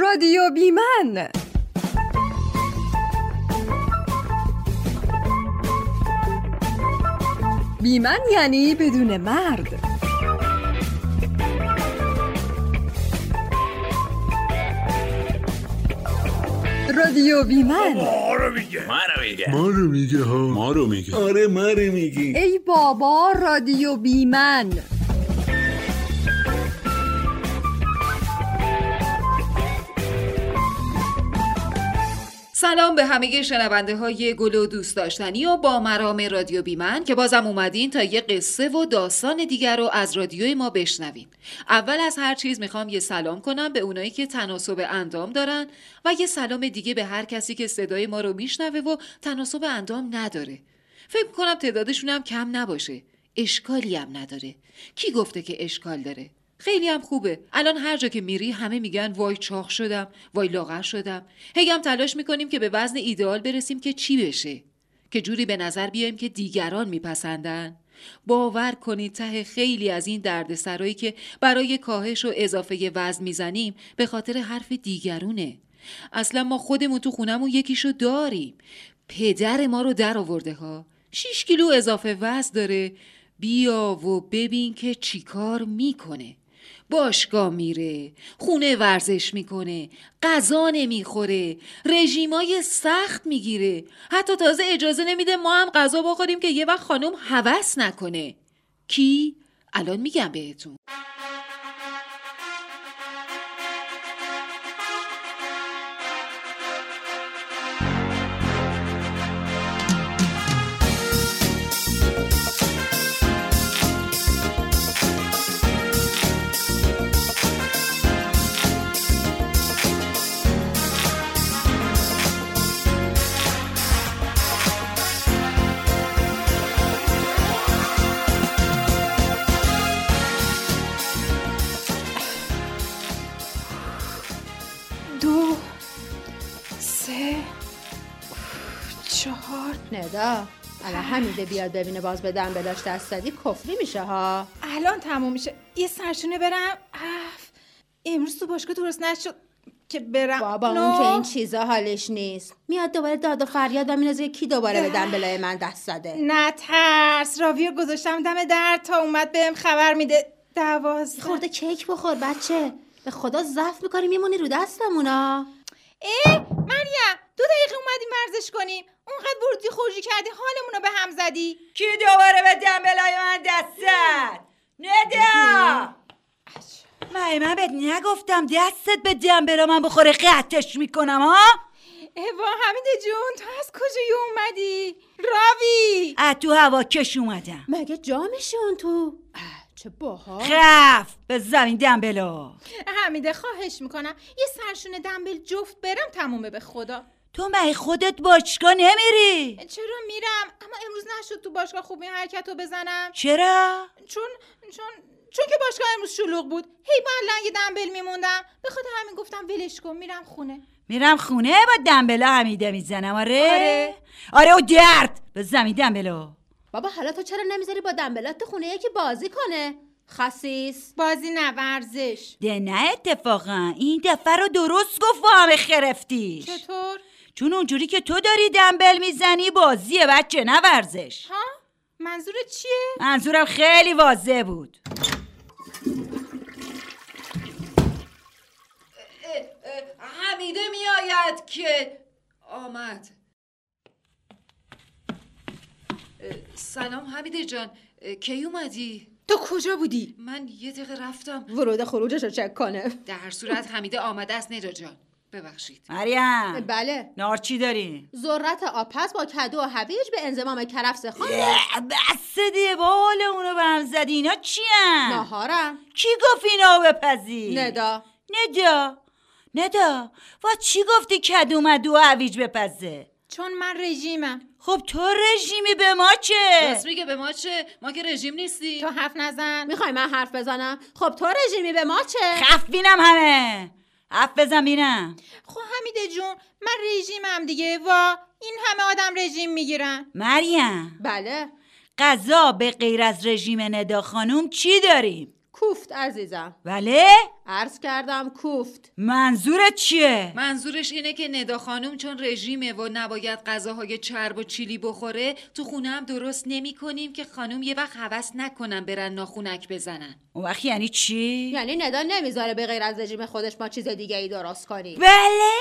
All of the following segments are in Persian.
رادیو بیمن. بیمن یعنی بدون مرد رادیو بیمن. ما رو میگه ما رو میگه. ما رو میگه ها. ما رو میگه. آره ما رو میگی. ای بابا رادیو بیمن. سلام به همه شنونده های گل و دوست داشتنی و با مرام رادیو بیمن که بازم اومدین تا یه قصه و داستان دیگر رو از رادیوی ما بشنوین اول از هر چیز می‌خوام یه سلام کنم به اونایی که تناسب اندام دارن و یه سلام دیگه به هر کسی که صدای ما رو میشنوه و تناسب اندام نداره. فکر کنم تعدادشون هم کم نباشه. اشکالی هم نداره. کی گفته که اشکال داره؟ خیلی هم خوبه. الان هر جا که میری همه میگن وای چاق شدم وای لاغر شدم. هی هم تلاش می‌کنیم که به وزن ایدئال برسیم که چی بشه؟ که جوری به نظر بیایم که دیگران میپسندن. باور کنید ته خیلی از این دردسرایی که برای کاهش و اضافه وزن می‌زنیم به خاطر حرف دیگرونه. اصلا ما خودمون تو خونمون یکیشو داریم. پدر ما رو در آورده ها. 6 کیلو اضافه وزن داره. بیا و ببین که چیکار می‌کنه. باشگاه میره خونه ورزش می‌کنه غذا نمی‌خوره رژیمای سخت می‌گیره. حتی تازه اجازه نمیده ما هم غذا بخوریم که یه وقت خانم هوس نکنه. کی؟ الان میگم بهتون. حمیده بیاد ببینه باز به دنبلاش دست دادی کفری میشه ها. الان تموم میشه. یه سرشونه برم. اف. امروز تو باشگاه درست نشد که برم. بابا نه. اون که این چیزا حالش نیست. میاد دوباره داد و فریاد و مینازه کی دوباره به دنبلای من دست زده نه ترس. راویر گذاشتم دم در تا اومد بهم خبر میده. دوازده. خورده کیک بخور بچه. به خدا ضعف می‌کنی میمونی رو دستمونا. اه مریم دو دقیقه اومدیم ورزش کنیم. اونقدر ورودی خروجی کردی حالمون رو به هم زدی؟ کی دوباره به دنبلای من دست زد؟ ندا! من من بهت نگفتم دستت به دنبلا من بخوره قطعش می‌کنم ها؟ اوا حمید جون تو از کجایی اومدی؟ راوی! از تو هوا کش اومدم. مگه جامشه اون تو؟ چه باها خف به زمین دنبلا حمیده خواهش می‌کنم یه سرشونه دنبل جفت برم تمومه به خدا. تو مگه خودت باشگاه نمیری؟ چرا میرم؟ اما امروز نشد تو باشگاه خوب این حرکت رو بزنم. چرا؟ چون چون چون که باشگاه امروز شلوغ بود. هی با لنگ دنبل میموندم. به خاطر همین گفتم ولش کن میرم خونه. میرم خونه با دنبلا حمیده می‌زنم آره؟ آره. آره و درد! به زمین دنبلا بابا حالا تو چرا نمی‌ذاری با دنبلات تو خونه یکی بازی کنه؟ خسیس. بازی نه ورزش. ده نه اتفاقا. این دفعه رو درست گفت با همه خرفتیش چطور؟ چون اونجوری که تو داری دنبل می‌زنی بازیه بچه نه ورزش. ها؟ منظور چیه؟ منظورم خیلی واضح بود. حمیده میآید که آمد. سلام حمیده جان کی اومدی؟ تو کجا بودی؟ من یه دقیقه رفتم. ورود خروجش رو چک کنه. در هر صورت حمیده آمده است ندا جان. ببخشید. مریم. بله. نارچی داری؟ ذرت آبپز با کدو و هویج به انضمام کرفس خان بس دیگه با حال اونو به هم زدی. اینا چی هم؟ ناهارم. کی گفت اینا بپزی؟ ندا. ندا. ندا. و چی گفتی کدو مدو و هویج بپزه؟ چون من رژیمم. خب تو رژیمی به ما چه؟ راست میگه به ما چه؟ ما که رژیم نیستی. تو حرف نزن. می‌خوای من حرف بزنم؟ خب تو رژیمی به ما چه؟ خف بینم همه. حرف بزن بینم خب حمیده جون من رژیمم دیگه. وا این همه آدم رژیم می‌گیرن. مریم. بله. غذا به غیر از رژیم ندا خانوم چی داریم؟ کوفت عزیزم. ولی عرض کردم کوفت. منظورت چیه؟ منظورش اینه که ندا خانوم چون رژیمه و نباید غذاهای چرب و چیلی بخوره تو خونه هم درست نمی کنیم که خانوم یه وقت هوس نکنن برن ناخونک بزنن. اون وقت یعنی چی؟ یعنی ندا نمی‌ذاره به غیر از رژیم خودش ما چیز دیگه ای درست کنیم. بله؟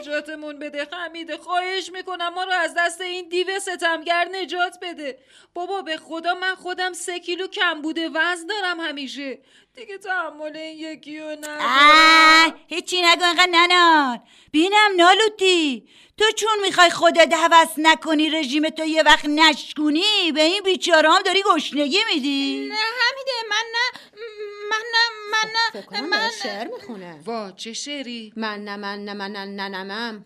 نجاتمون بده خمیده خواهش می‌کنم. ما رو از دست این دیو ستمگر نجات بده. بابا به خدا من خودم سه کیلو کم بوده وزن دارم همیشه. دیگه تحمل این یکی رو آه هیچی نگو انقدر ننال. بینم نالوتی. تو چون می‌خوای خودت حوض نکنی رژیم تو یه وقت نشکونی به این بیچاره هم داری گشنگی میدی؟ نه حمیده من نه من نه من من شعر می‌خونه. وا چه شعری؟ من نه من نه من نه نمم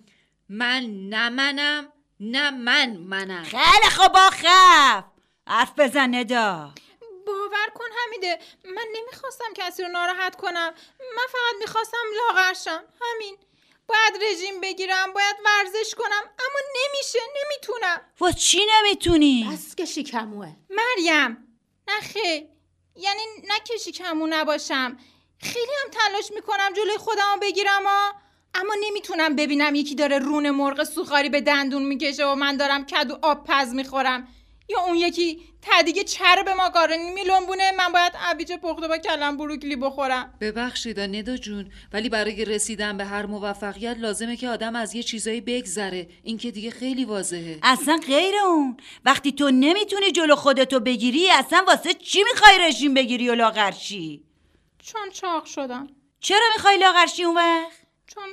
من نه منم نه من منم. خیلی خوب آخف حرف بزن ندا. باور کن حمیده من نمی‌خواستم کسی رو ناراحت کنم. من فقط می‌خواستم لاغرشم همین. باید رژیم بگیرم باید ورزش کنم اما نمیشه نمی‌تونم. و چی نمی‌تونی؟ بس که شکموه. مریم نه خیر یعنی نه که شکمو نباشم. خیلی هم تلاش می‌کنم جلوی خودم بگیرم ها. اما نمی‌تونم ببینم یکی داره رون مرغ سوخاری به دندون می‌کشه و من دارم کد و آب پز می‌خورم. یا اون یکی تدیگه چرب ماکارونی میلنبونه من باید عبیج پخته با کلم بروکلی بخورم. ببخشید ندا جون ولی برای رسیدن به هر موفقیت لازمه که آدم از یه چیزایی بگذره. این که دیگه خیلی واضحه. اصلا غیر اون. وقتی تو نمی‌تونی جلو خودتو بگیری اصلا واسه چی می‌خوای رژیم بگیری و لاغرشی؟ چون چاق شدم. چرا می‌خوای لاغرشی اون وقت؟ چون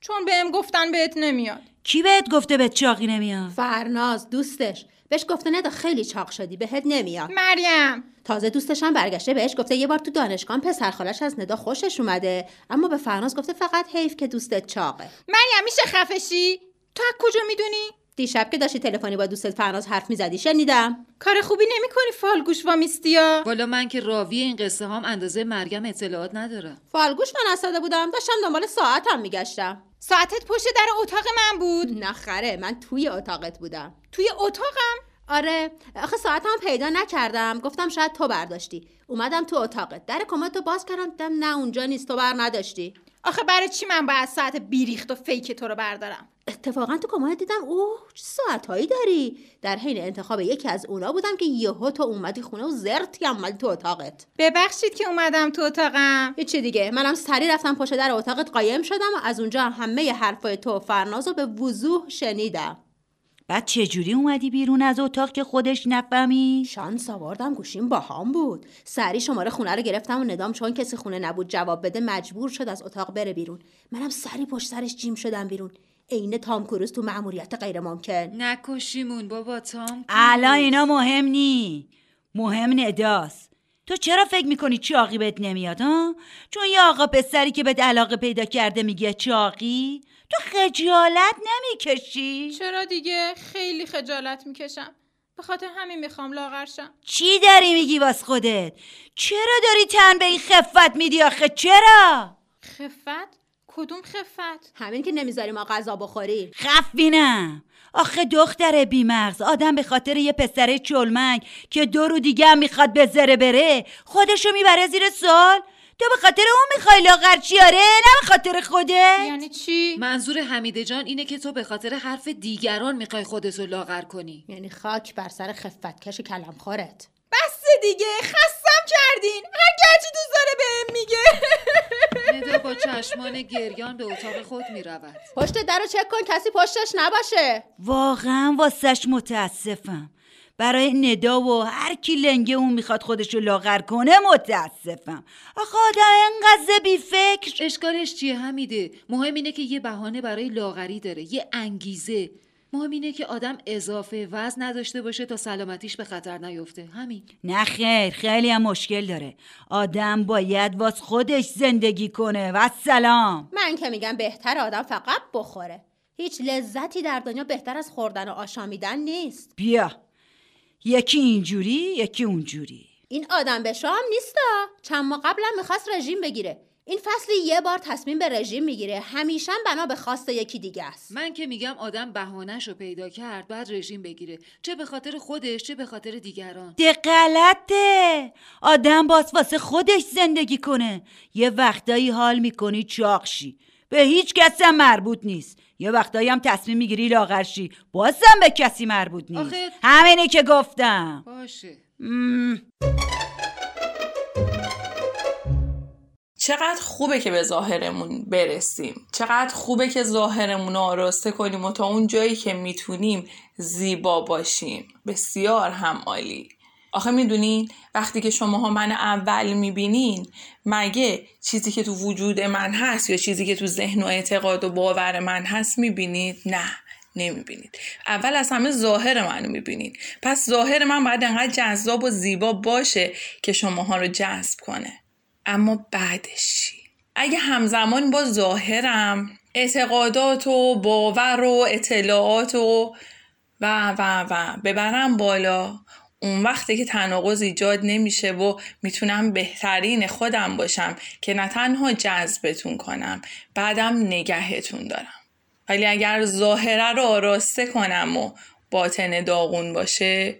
چون بهم گفتن بهت نمیاد. کی بهت گفته به چاقی نمیاد؟ فرناز دوستش. بهش گفته ندا خیلی چاق شدی بهت نمیاد. مریم. تازه دوستش هم برگشته بهش گفته یه بار تو دانشگاه پسر خالش از ندا خوشش اومده اما به فرناز گفته فقط حیف که دوستت چاقه. مریم میشه خفشی تو از کجا می‌دونی؟ دیشب که داشتی تلفنی با دوستت فرناز حرف می‌زدی شنیدم. کار خوبی نمی‌کنی فالگوش وامیستیا؟ والا من که راوی این قصه هم اندازه مریم اطلاعات ندارم. فالگوش من اساده بودم داشتم دنبال ساعتم میگشتم. ساعتت پشت در اتاق من بود؟ نخره من توی اتاقت بودم. توی اتاقم؟ آره آخه ساعتم پیدا نکردم. گفتم شاید تو برداشتی. اومدم تو اتاقت. در کمد تو باز کردم دیدم نه اونجا نیست تو بر نداشتی. آخه برای چی من باید ساعت بیریخت و فیک تو رو بردارم؟ اتفاقا تو کمد دیدم اوه چه ساعتهایی داری؟ در حین انتخاب یکی از اونا بودم که یهو تو اومدی خونه و زرتی عمل تو اتاقت. ببخشید که اومدم تو اتاقم. هیچی دیگه منم سری رفتم پشت در اتاقت قایم شدم و از اونجا همه حرفای تو و فرناز رو به وضوح شنیدم. بعد چجوری اومدی بیرون از اتاق که خودش نفهمی؟ شانس آوردم گوشیم با هم بود. سری شماره خونه رو گرفتم و ندام چون کسی خونه نبود جواب بده مجبور شد از اتاق بره بیرون. منم سری پشت سرش جیم شدم بیرون. عین تام کروز تو مأموریت غیر ممکن. نکشیمون بابا تام الان اینا مهم نی. مهم نداست. تو چرا فکر می‌کنی چاقی بهت نمیاد ها؟ چون یه آقا پسری که بهت علاقه پیدا کرده میگه چاقی؟ تو خجالت نمی‌کشی؟ چرا دیگه خیلی خجالت می‌کشم به خاطر همین می‌خوام لاغرشم چی داری میگی واس خودت؟ چرا داری تن به این خفت میدی آخه چرا؟ خفت کدوم خفت همین که نمی‌ذاری ما غذا بخوری خفینم آخه دختر بیمغز آدم به خاطر یه پسر چلمنگ که دو رو دیگه هم می‌خواد به زره بره خودشو می‌بره زیر سال تو به خاطر اون می‌خوای لاغر چیاره نه به خاطر خودت. یعنی چی؟ منظور حمیده جان اینه که تو به خاطر حرف دیگران می‌خوای خودتو لاغر کنی. یعنی خاک بر سر خفتکش کلم خورت بس دیگه خستم کردین. هر چی دوست داره بهم میگه. ندا با چشمان گریان به اتاق خود می‌رود. پشت در رو چک کن کسی پشتش نباشه. واقعا واسش متاسفم. برای ندا و هر کی لنگه اون می‌خواد خودشو لاغر کنه متاسفم. آخه آدم انقدر بی فکر. اشکالش چیه حمیده؟ مهم اینه که یه بهانه برای لاغری داره یه انگیزه. مهم اینه که آدم اضافه وزن نداشته باشه تا سلامتیش به خطر نیفته. همین. نه خیر خیلی هم مشکل داره. آدم باید واس خودش زندگی کنه. و سلام من که میگم بهتر آدم فقط بخوره. هیچ لذتی در دنیا بهتر از خوردن و آشامیدن نیست. بیا. یکی اینجوری یکی اونجوری. این آدم به شام نیستا. چند ماه قبلم می‌خواست رژیم بگیره. این فصل یه بار تصمیم به رژیم می‌گیره. همیشه بنا به خواست یکی دیگه است. من که میگم آدم بهانهش رو پیدا کرد بعد رژیم بگیره. چه به خاطر خودش چه به خاطر دیگران. ده غلطه آدم باز واسه خودش زندگی کنه. یه وقتایی حال می‌کنی چاقشی. به هیچ کس هم مربوط نیست. یه وقتایی هم تصمیم می‌گیری لاغرشی. بازم به کسی مربوط نیست. آخه- همینی که گفتم. باشه. مم. چقدر خوبه که به ظاهرمون برسیم. چقدر خوبه که ظاهرمون رو آراسته کنیم و تا اون جایی که می‌تونیم زیبا باشیم. بسیار هم عالی. آخه می‌دونین وقتی که شماها من اول می‌بینین مگه چیزی که تو وجود من هست یا چیزی که تو ذهن و اعتقاد و باور من هست می‌بینید؟ نه نمی‌بینید. اول از همه ظاهر منو می‌بینید. پس ظاهر من باید انقدر جذاب و زیبا باشه که شماها رو جذب کنه. اما بعدش چی؟ اگه همزمان با ظاهرم اعتقادات و باور و اطلاعات و و و و ببرم بالا اون وقتی که تناقض ایجاد نمیشه و می‌تونم بهترین خودم باشم که نه تنها جذبتون کنم بعدم نگهتون دارم ولی اگر ظاهره رو آراسته کنم و باطن داغون باشه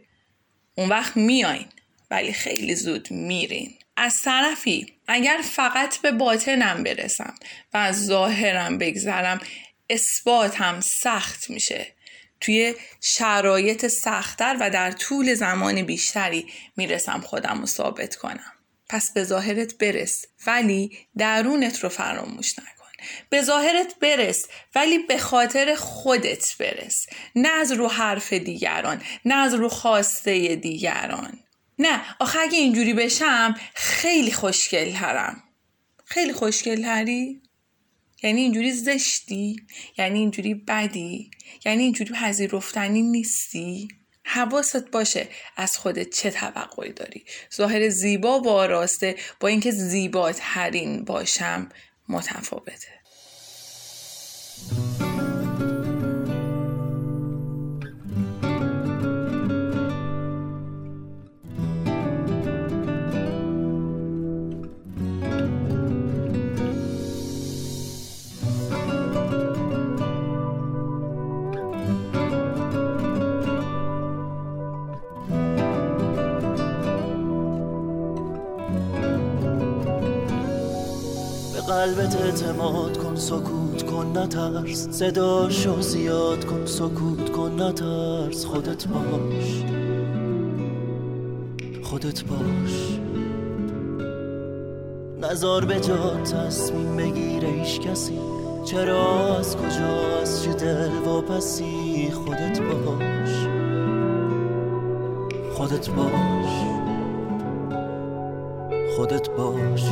اون وقت میاین ولی خیلی زود میرین از طرفی اگر فقط به باطنم برسم و از ظاهرم بگذرم اثباتم سخت میشه. توی شرایط سختتر و در طول زمان بیشتری می‌رسم خودم رو ثابت کنم. پس به ظاهرت برس ولی درونت رو فراموش نکن. به ظاهرت برس ولی به خاطر خودت برس. نه از رو حرف دیگران نه از رو خواسته دیگران. نه آخه اگه اینجوری بشم خیلی خوشگل ترم خیلی خوشگل تری؟ یعنی اینجوری زشتی؟ یعنی اینجوری بدی؟ یعنی اینجوری پذیرفتنی نیستی؟ حواست باشه از خودت چه توقعی داری ظاهر زیبا و آراسته با اینکه زیباترین باشم متفاوته قلبت اعتماد کن سکوت کن نترس. صداشو زیاد کن سکوت کن نترس. خودت باش. خودت باش. نزار به جا تصمیم بگیره هیچ کسی. چرا از کجا از چه دل واپسی؟ خودت باش. خودت باش. خودت باش.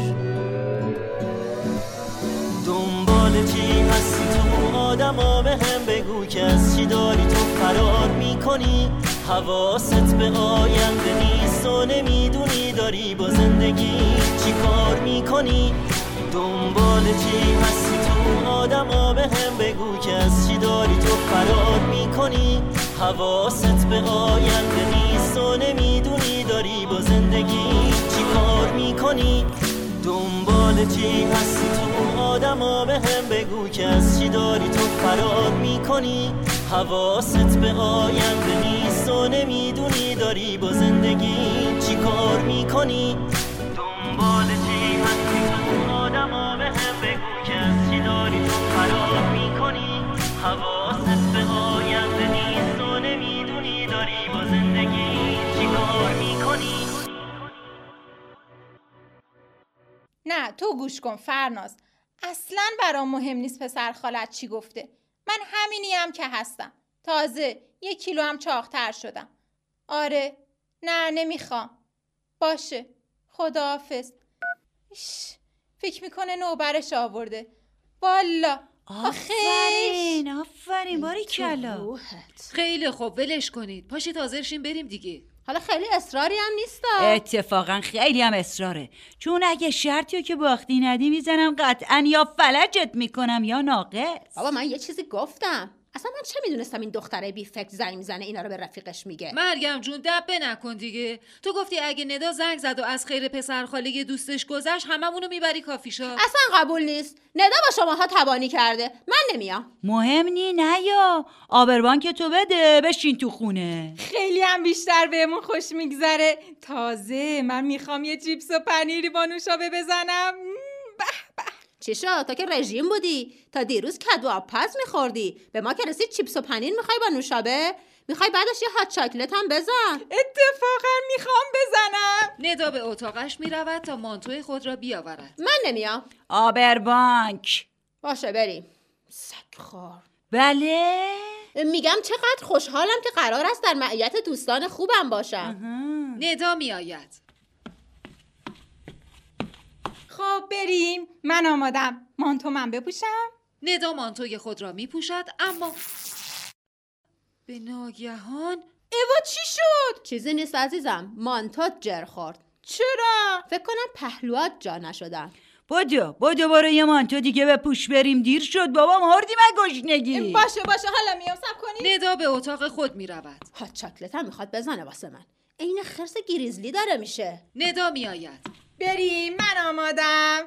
دنبال چی هستی تو؟ آدما به هم بگو که از چی داری تو فرار می‌کنی؟ حواست به آینده نیست و نمی‌دونی داری با زندگی چی کار می‌کنی؟ دنبال چی هستی تو؟ آدما به هم بگو که از چی داری تو فرار می‌کنی؟ حواست به آینده نیست و نمی‌دونی داری با زندگی چی کار می‌کنی؟ دنبال چی هستی تو؟ آدما به هم بگو که از چی داری تو فرار می‌کنی؟ حواست به آینده نیست و نمی‌دونی داری با زندگی چی کار می‌کنی؟ دنبال چی هستی تو؟ آدما به هم بگو که از چی داری تو فرار می‌کنی؟ حواست به آینده نیست و نمی‌دونی داری با زندگی چی کار می‌کنی؟ نه تو گوش کن فرناز. اصلا برام مهم نیست پسر خالت چی گفته. من همینی هم که هستم. تازه یک کیلو هم چاقتر شدم. آره نه نمی‌خوام. باشه. خداحافظ. ایش، فکر می‌کنه نوبرش آورده. والا. آفرین آفرین. باری کلا. خیلی خوب. ولش کنید. پاشید حاضرشین بریم دیگه. حالا خیلی اصراری هم نیست اتفاقا خیلی هم اصراره. چون اگه شرطی رو که باختی ندی می‌زنم قطعا یا فلجت می‌کنم یا ناقص. بابا من یه چیزی گفتم. اصلا من چه می‌دونستم این دختره بی فکر زنگ می‌زنه اینا رو به رفیقش میگه؟ مریم جون دبه نکن دیگه. تو گفتی اگه ندا زنگ زد و از خیر پسر خاله دوستش گذشت هممونو می‌بری کافیشا. اصلا قبول نیست. ندا با شماها تبانی کرده. من نمیام. مهم نی نه یا آبربان که تو بده بشین تو خونه. خیلی هم بیشتر بهمون خوش میگذره. تازه من می‌خوام یه چیپس و پنیری با نوشابه بزنم. شد؟ تا که رژیم بودی. تا دیروز کدو آب پز میخوردی. به ما که رسید چیپس و پنیر می‌خوای با نوشابه؟ می‌خوای بعدش یه هات چاکلت هم بزن. اتفاقا می‌خوام بزنم. ندا به اتاقش می‌رود تا مانتوی خود را بیاورد. من نمیام. آبربانک باشه بریم. سگ خور. بله؟ میگم چقدر خوشحالم که قرار است در معیت دوستان خوبم باشم. ندا میآید. خب بریم. من آمادم. مانتو من بپوشم. ندا مانتوی خود را میپوشد اما به ناگهان ایوا چی شد؟ چیزی نیست عزیزم. مانتوت جر خورد. چرا؟ فکر کنم پهلوات جا نشدن. بدو بدو برو یه مانتو دیگه به پوش بریم. دیر شد بابا مردیم از گشنگی. باشه باشه. حالا میام. سب کنی؟ ندا به اتاق خود می‌رود. هات چاکلت هم می‌خواد بزنه واسه من. عین خرس گریزلی داره میشه. ندا میآید. بریم من آمادم.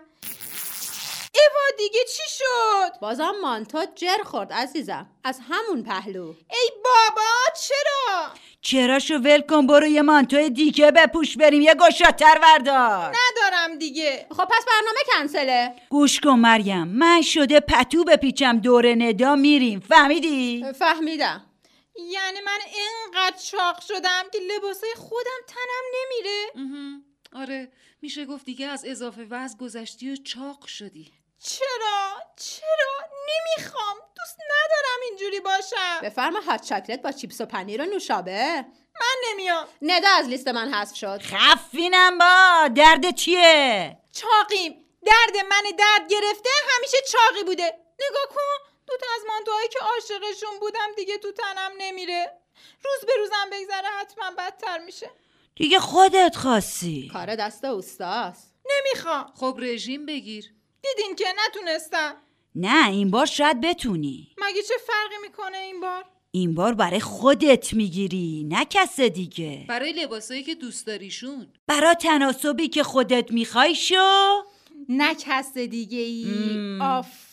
ایوا دیگه چی شد؟ بازم مانتوت جر خورد عزیزم. از همون پهلو. ای بابا چرا؟ چراشو ول کن برو یه مانتو دیگه به پوش بریم. یه گشاتر وردار. ندارم دیگه. خب پس برنامه کنسله. گوش کن مریم. من شده پتو بپیچم دور ندا میریم. فهمیدی؟ فهمیدم. یعنی من اینقدر چاق شدم که لباسای خودم تنم نمیره. آره میشه گفت دیگه از اضافه وزن گذشتی و چاق شدی. چرا؟ چرا؟ نمی‌خوام. دوست ندارم اینجوری باشم. بفرما هات چاکلت با چیپس و پنیر و نوشابه. من نمیام. ندا از لیست من حذف شد. خفینم با. درد چیه؟ چاقیم. درد من درد گرفته همیشه چاقی بوده. نگاه کن. دوتا از مانتوهایی که عاشقشون بودم دیگه تو تنم نمیره. روز به روزم بگذره حتما بدتر میشه. دیگه خودت خواستی. کار دست اوستاست نمی‌خوام. خب رژیم بگیر. دیدین که نتونستم. نه این بار شاید بتونی. مگه چه فرقی می‌کنه این بار؟ این بار برای خودت می‌گیری نه کس دیگه. برای لباسایی که دوست داریشون. برا تناسبی که خودت می‌خوای شو. نه کس دیگه ای مم.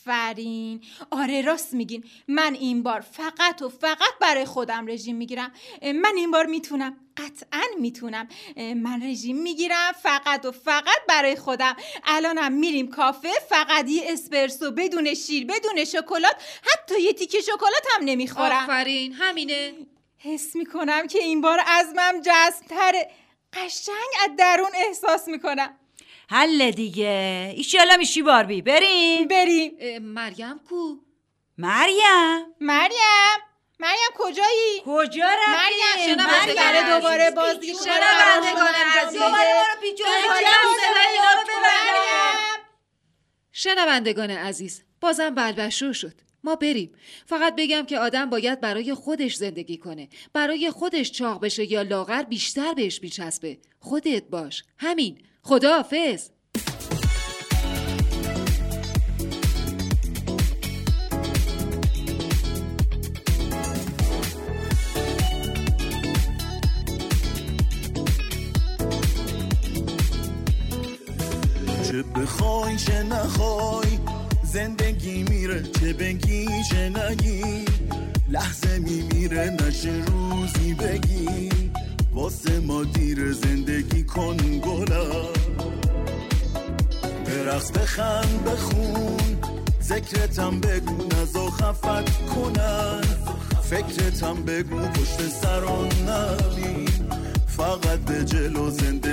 آفرین آره راست میگین. من این بار فقط و فقط برای خودم رژیم می‌گیرم. من این بار می‌تونم. قطعا می‌تونم. من رژیم می‌گیرم فقط و فقط برای خودم. الانم میریم کافه فقط یه اسپرسو بدون شیر بدون شکلات حتی یه تیکه شکلات هم نمی‌خورم. آفرین. همینه. حس می‌کنم که این بار عزمم جزمتره قشنگ از درون احساس می‌کنم. حل دیگه. ایشالا میشی باربی. بریم. بریم. مریم کو؟ مریم. مریم. مریم کجایی؟ کجا مریم، رفتی؟ شنوندگان مریم. دوباره بازی شنوندگان عزیز. مریم. شنوندگان عزیز بازم بلبشو شد. ما بریم. فقط بگم که آدم باید برای خودش زندگی کنه. برای خودش چاق بشه یا لاغر بیشتر بهش میچسبه. خودت باش. همین. خداحافظ. ذکرتم بگو نزا خفت کنن. فکرتم بگو پشت سران نبین. فقط به جلو زندگی